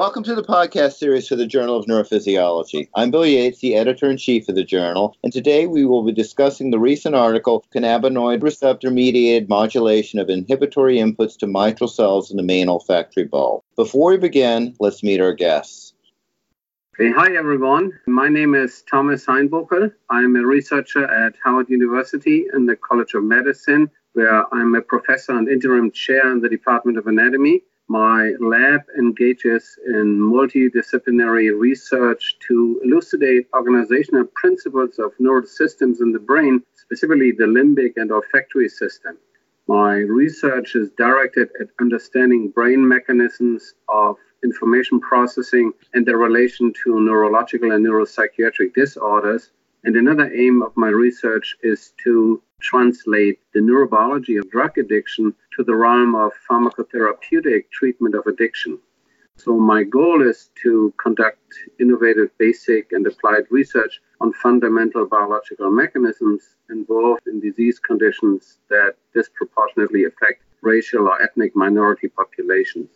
Welcome to the podcast series for the Journal of Neurophysiology. I'm Bill Yates, the editor in chief of the journal, and today we will be discussing the recent article Cannabinoid Receptor Mediated Modulation of Inhibitory Inputs to Mitral Cells in the Main Olfactory Bulb. Before we begin, let's meet our guests. Hey, hi everyone. My name is Thomas Heinbockel. I'm a researcher at Howard University in the College of Medicine, where I'm a professor and interim chair in the Department of Anatomy my lab engages in multidisciplinary research to elucidate organizational principles of neural systems in the brain, specifically the limbic and olfactory system. My research is directed at understanding brain mechanisms of information processing and their relation to neurological and neuropsychiatric disorders. And another aim of my research is to translate the neurobiology of drug addiction to the realm of pharmacotherapeutic treatment of addiction. So, my goal is to conduct innovative, basic, and applied research on fundamental biological mechanisms involved in disease conditions that disproportionately affect racial or ethnic minority populations.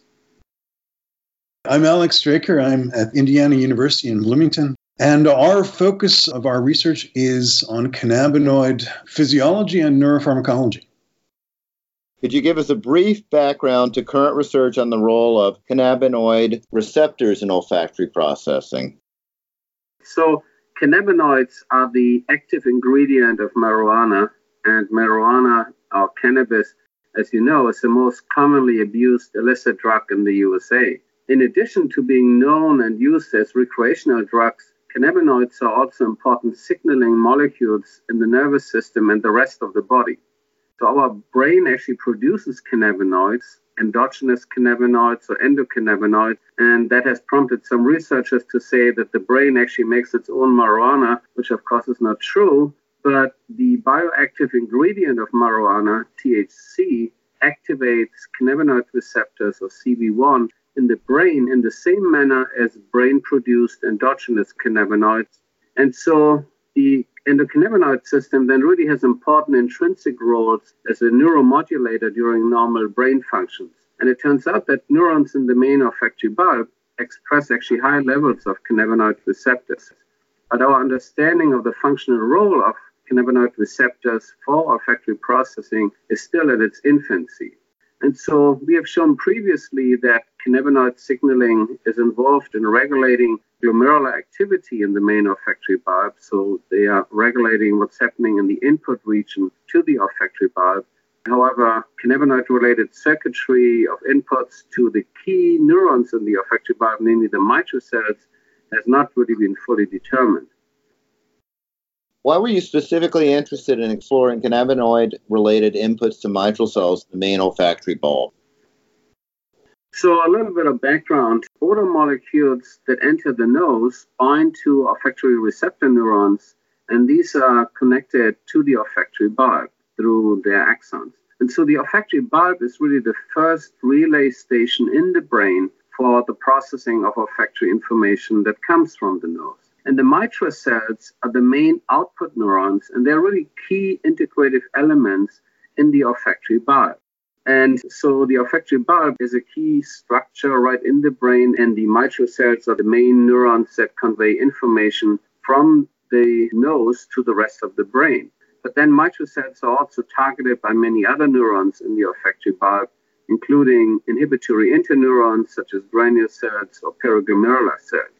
I'm Alex Straiker. I'm at Indiana University in Bloomington. And our focus of our research is on cannabinoid physiology and neuropharmacology. Could you give us a brief background to current research on the role of cannabinoid receptors in olfactory processing? So, cannabinoids are the active ingredient of marijuana, and marijuana or cannabis, as you know, is the most commonly abused illicit drug in the USA. In addition to being known and used as recreational drugs, Cannabinoids are also important signaling molecules in the nervous system and the rest of the body. So our brain actually produces cannabinoids, endogenous cannabinoids or endocannabinoids, and that has prompted some researchers to say that the brain actually makes its own marijuana, which of course is not true, but the bioactive ingredient of marijuana, THC, activates cannabinoid receptors or CB1 in the brain in the same manner as brain produced endogenous cannabinoids. And so the endocannabinoid system then really has important intrinsic roles as a neuromodulator during normal brain functions. And it turns out that neurons in the main olfactory bulb express actually high levels of cannabinoid receptors. But our understanding of the functional role of cannabinoid receptors for olfactory processing is still at its infancy. And so we have shown previously that cannabinoid signaling is involved in regulating glomerular activity in the main olfactory bulb. So they are regulating what's happening in the input region to the olfactory bulb. However, cannabinoid related circuitry of inputs to the key neurons in the olfactory bulb, namely the mitral cells, has not really been fully determined. Why were you specifically interested in exploring cannabinoid related inputs to mitral cells, in the main olfactory bulb? So, a little bit of background odor molecules that enter the nose bind to olfactory receptor neurons, and these are connected to the olfactory bulb through their axons. And so, the olfactory bulb is really the first relay station in the brain for the processing of olfactory information that comes from the nose. And the mitral cells are the main output neurons, and they're really key integrative elements in the olfactory bulb. And so the olfactory bulb is a key structure right in the brain, and the mitral cells are the main neurons that convey information from the nose to the rest of the brain. But then mitral cells are also targeted by many other neurons in the olfactory bulb, including inhibitory interneurons such as granule cells or periglomerular cells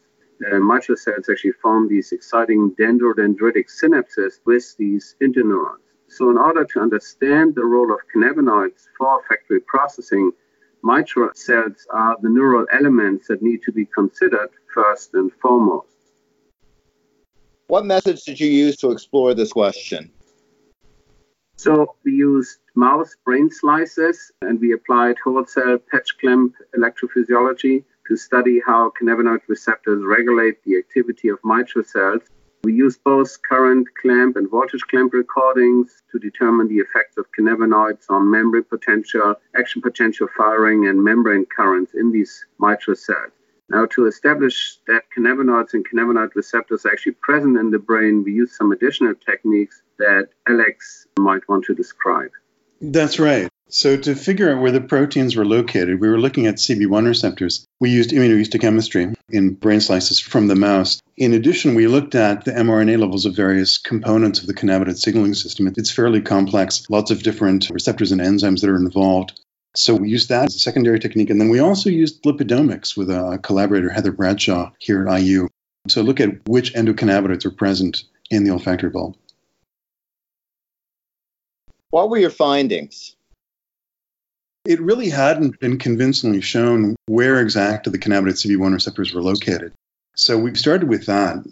uh, mitral cells actually form these exciting dendrodendritic synapses with these interneurons. So, in order to understand the role of cannabinoids for olfactory processing, mitral cells are the neural elements that need to be considered first and foremost. What methods did you use to explore this question? So, we used mouse brain slices and we applied whole cell patch clamp electrophysiology to study how cannabinoid receptors regulate the activity of mitral cells. We use both current clamp and voltage clamp recordings to determine the effects of cannabinoids on membrane potential, action potential firing, and membrane currents in these mitral cells. Now, to establish that cannabinoids and cannabinoid receptors are actually present in the brain, we use some additional techniques that Alex might want to describe. That's right. So, to figure out where the proteins were located, we were looking at CB1 receptors. We used immunohistochemistry in brain slices from the mouse. In addition, we looked at the mRNA levels of various components of the cannabinoid signaling system. It's fairly complex, lots of different receptors and enzymes that are involved. So, we used that as a secondary technique. And then we also used lipidomics with a collaborator, Heather Bradshaw, here at IU, to look at which endocannabinoids are present in the olfactory bulb. What were your findings? It really hadn't been convincingly shown where exactly the cannabinoid CB1 receptors were located. So we started with that.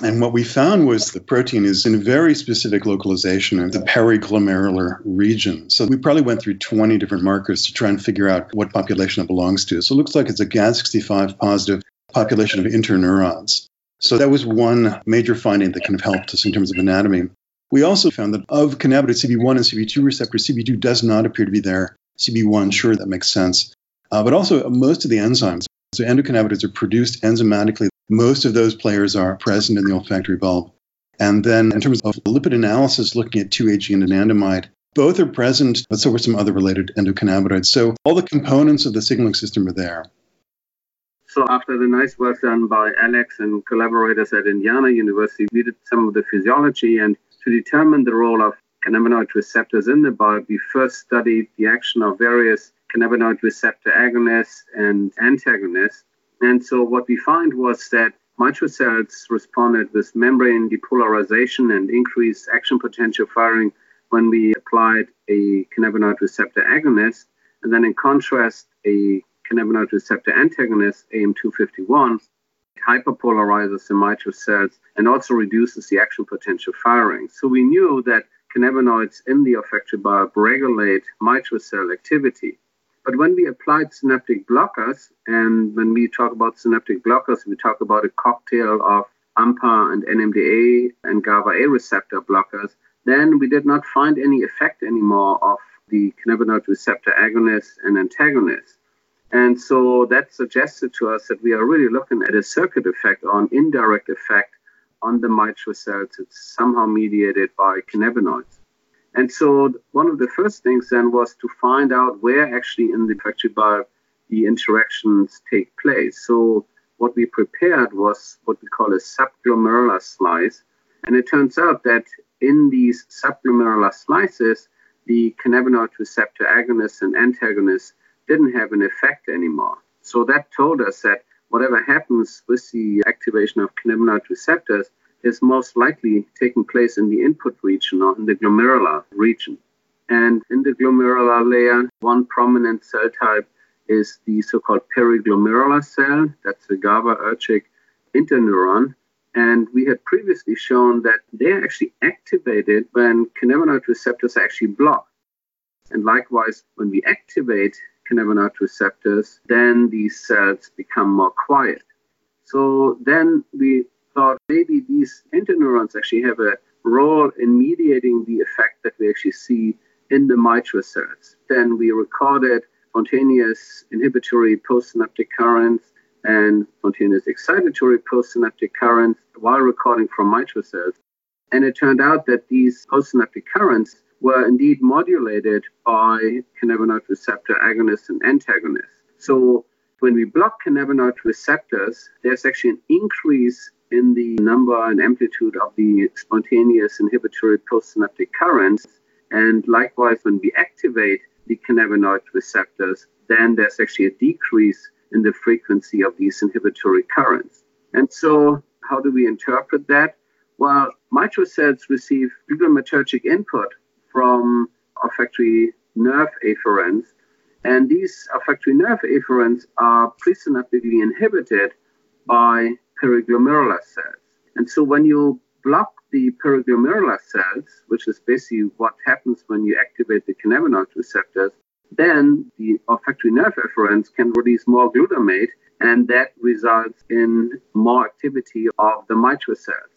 And what we found was the protein is in a very specific localization in the periglomerular region. So we probably went through 20 different markers to try and figure out what population it belongs to. So it looks like it's a GAD65 positive population of interneurons. So that was one major finding that kind of helped us in terms of anatomy. We also found that of cannabinoid CB1 and CB2 receptors, CB2 does not appear to be there. CB1, sure, that makes sense. Uh, but also, most of the enzymes, so endocannabinoids are produced enzymatically. Most of those players are present in the olfactory bulb. And then, in terms of lipid analysis, looking at 2-AG and anandamide, both are present, but so are some other related endocannabinoids. So all the components of the signaling system are there. So after the nice work done by Alex and collaborators at Indiana University, we did some of the physiology and to determine the role of cannabinoid receptors in the bulb, we first studied the action of various cannabinoid receptor agonists and antagonists. And so what we find was that mitral cells responded with membrane depolarization and increased action potential firing when we applied a cannabinoid receptor agonist. And then in contrast, a cannabinoid receptor antagonist, AM251, hyperpolarizes the mitral cells and also reduces the action potential firing. So we knew that cannabinoids in the olfactory bulb regulate mitral cell activity. But when we applied synaptic blockers, and when we talk about synaptic blockers, we talk about a cocktail of AMPA and NMDA and GABA A receptor blockers, then we did not find any effect anymore of the cannabinoid receptor agonists and antagonists. And so that suggested to us that we are really looking at a circuit effect or an indirect effect on the mitral cells. It's somehow mediated by cannabinoids. And so one of the first things then was to find out where actually in the olfactory bulb the interactions take place. So what we prepared was what we call a subglomerular slice. And it turns out that in these subglomerular slices, the cannabinoid receptor agonists and antagonists didn't have an effect anymore. So that told us that whatever happens with the activation of cannabinoid receptors is most likely taking place in the input region or in the glomerular region. And in the glomerular layer, one prominent cell type is the so-called periglomerular cell. That's the GABAergic interneuron. And we had previously shown that they're actually activated when cannabinoid receptors are actually blocked. And likewise, when we activate cannabinoid receptors, then these cells become more quiet. So then we thought maybe these interneurons actually have a role in mediating the effect that we actually see in the mitral cells. Then we recorded spontaneous inhibitory postsynaptic currents and spontaneous excitatory postsynaptic currents while recording from mitral cells. And it turned out that these postsynaptic currents were indeed modulated by cannabinoid receptor agonists and antagonists. So when we block cannabinoid receptors, there's actually an increase in the number and amplitude of the spontaneous inhibitory postsynaptic currents. And likewise, when we activate the cannabinoid receptors, then there's actually a decrease in the frequency of these inhibitory currents. And so, how do we interpret that? Well, mitral cells receive glutamatergic input from olfactory nerve afferents. And these olfactory nerve afferents are presynaptically inhibited by periglomerular cells. And so when you block the periglomerular cells, which is basically what happens when you activate the cannabinoid receptors, then the olfactory nerve afferents can release more glutamate, and that results in more activity of the mitral cells.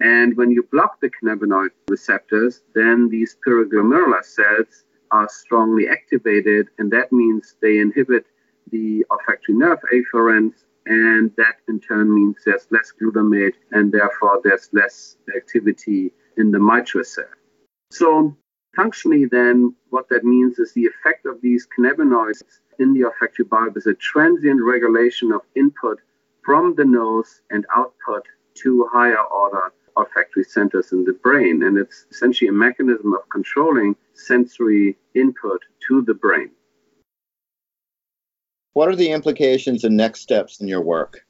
And when you block the cannabinoid receptors, then these periglomerular cells are strongly activated, and that means they inhibit the olfactory nerve afferents, and that in turn means there's less glutamate, and therefore there's less activity in the mitral cell. So Functionally, then, what that means is the effect of these cannabinoids in the olfactory bulb is a transient regulation of input from the nose and output to higher order olfactory centers in the brain. And it's essentially a mechanism of controlling sensory input to the brain. What are the implications and next steps in your work?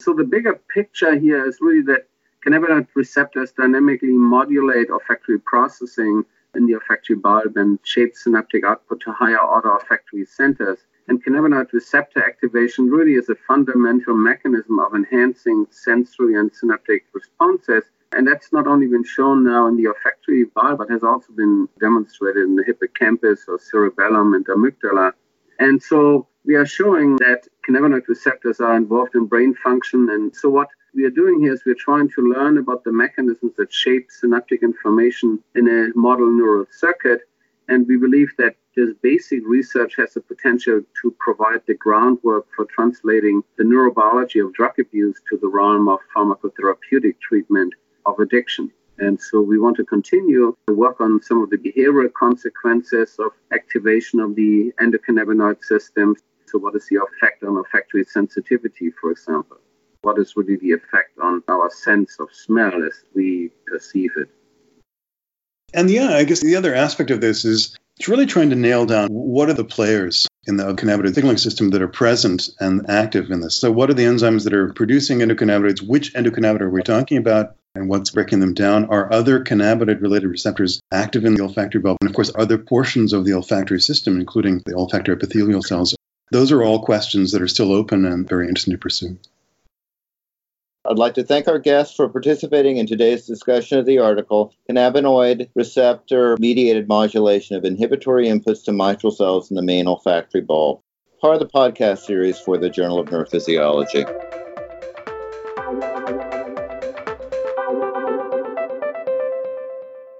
So, the bigger picture here is really that cannabinoid receptors dynamically modulate olfactory processing in the olfactory bulb and shape synaptic output to higher order olfactory centers. And cannabinoid receptor activation really is a fundamental mechanism of enhancing sensory and synaptic responses. And that's not only been shown now in the olfactory bulb, but has also been demonstrated in the hippocampus or cerebellum and amygdala. And so we are showing that cannabinoid receptors are involved in brain function. And so what we are doing here is we're trying to learn about the mechanisms that shape synaptic information in a model neural circuit. And we believe that this basic research has the potential to provide the groundwork for translating the neurobiology of drug abuse to the realm of pharmacotherapeutic treatment of addiction. And so we want to continue to work on some of the behavioral consequences of activation of the endocannabinoid system. So, what is the effect on olfactory sensitivity, for example? what is really the effect on our sense of smell as we perceive it. And yeah, I guess the other aspect of this is it's really trying to nail down what are the players in the cannabinoid signaling system that are present and active in this. So, what are the enzymes that are producing endocannabinoids? Which endocannabinoid are we talking about? And what's breaking them down? Are other cannabinoid related receptors active in the olfactory bulb? And of course, are there portions of the olfactory system, including the olfactory epithelial cells? Those are all questions that are still open and very interesting to pursue. I'd like to thank our guests for participating in today's discussion of the article, Cannabinoid Receptor Mediated Modulation of Inhibitory Inputs to Mitral Cells in the Main Olfactory Bulb, part of the podcast series for the Journal of Neurophysiology.